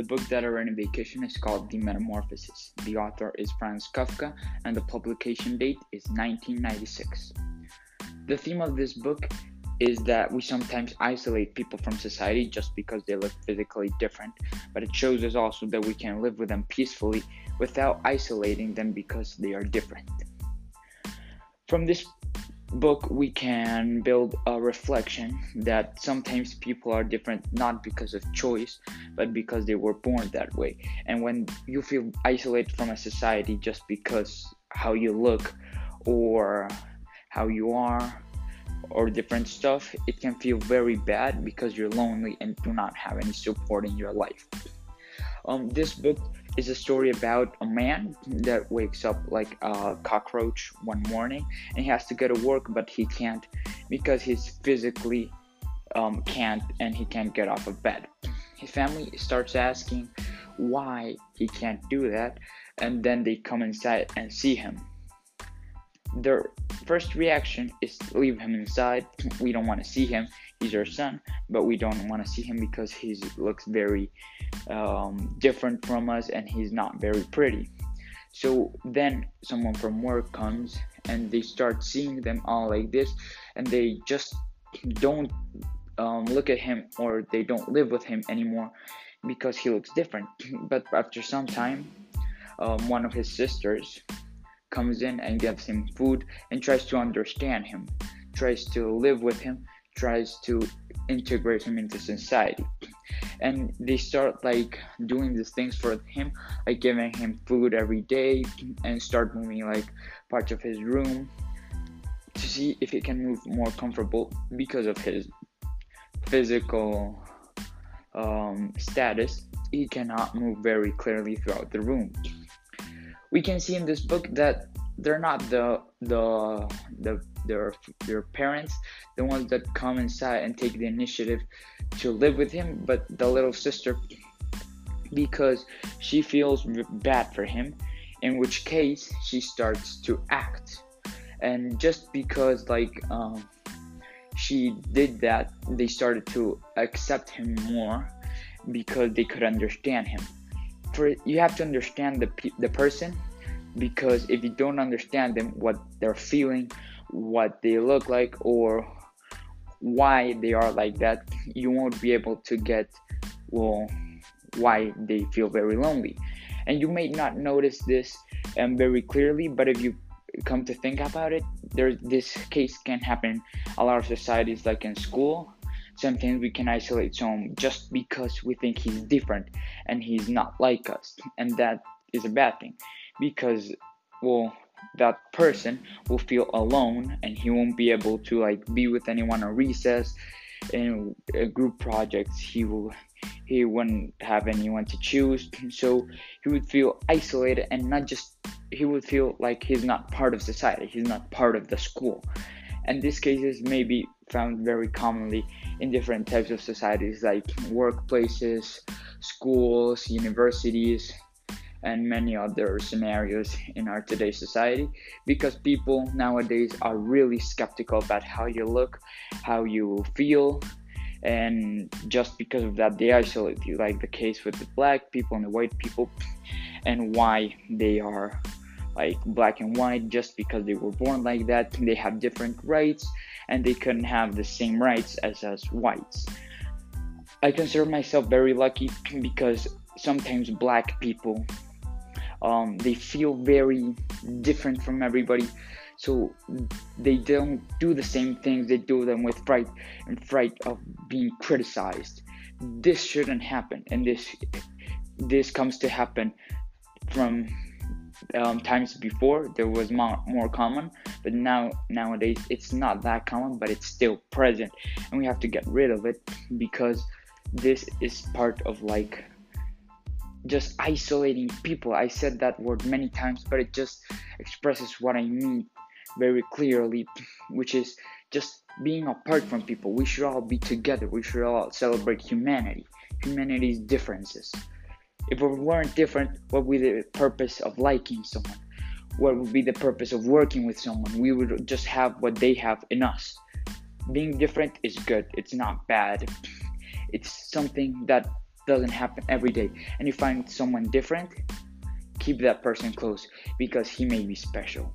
the book that I read in vacation is called The Metamorphosis. The author is Franz Kafka, and the publication date is 1996. The theme of this book is that we sometimes isolate people from society just because they look physically different, but it shows us also that we can live with them peacefully without isolating them because they are different. From this book, we can build a reflection that sometimes people are different not because of choice, but because they were born that way. And when you feel isolated from a society just because how you look or how you are or different stuff, it can feel very bad because you're lonely and do not have any support in your life. Um, this book is a story about a man that wakes up like a cockroach one morning and he has to go to work, but he can't because he's physically um, can't and he can't get off of bed. His family starts asking why he can't do that, and then they come inside and see him. Their first reaction is to leave him inside. We don't want to see him. He's our son, but we don't want to see him because he looks very um, different from us and he's not very pretty. So then someone from work comes and they start seeing them all like this, and they just don't um, look at him or they don't live with him anymore because he looks different. But after some time, um, one of his sisters comes in and gives him food and tries to understand him, tries to live with him, tries to integrate him into society. And they start like doing these things for him, like giving him food every day and start moving like parts of his room to see if he can move more comfortable because of his physical um, status. He cannot move very clearly throughout the room we can see in this book that they're not the the the their their parents the ones that come inside and take the initiative to live with him but the little sister because she feels bad for him in which case she starts to act. And just because like um, she did that they started to accept him more because they could understand him you have to understand the the person because if you don't understand them what they're feeling what they look like or why they are like that you won't be able to get well why they feel very lonely. And you may not notice this um, very clearly but if you come to think about it there this case can happen a lot of societies like in school sometimes we can isolate someone just because we think he's different and he's not like us and that is a bad thing because well that person will feel alone and he won't be able to like be with anyone on recess in group projects. He will he wouldn't have anyone to choose so he would feel isolated and not just he would feel like he's not part of society he's not part of the school and these cases may be found very commonly in different types of societies like workplaces schools universities and many other scenarios in our today's society because people nowadays are really skeptical about how you look, how you feel, and just because of that they isolate you like the case with the black people and the white people and why they are like black and white just because they were born like that they have different rights and they couldn't have the same rights as us whites. I consider myself very lucky because sometimes black people um, they feel very different from everybody. So they don't do the same things they do them with fright and fright of being criticized. This shouldn't happen and this this comes to happen from um, times before there was more, more common but now nowadays it's not that common but it's still present and we have to get rid of it because this is part of like just isolating people. I said that word many times, but it just expresses what I mean very clearly, which is just being apart from people. We should all be together. We should all celebrate humanity, humanity's differences. If we weren't different, what would be the purpose of liking someone? What would be the purpose of working with someone? We would just have what they have in us. Being different is good, it's not bad. It's something that doesn't happen every day and you find someone different keep that person close because he may be special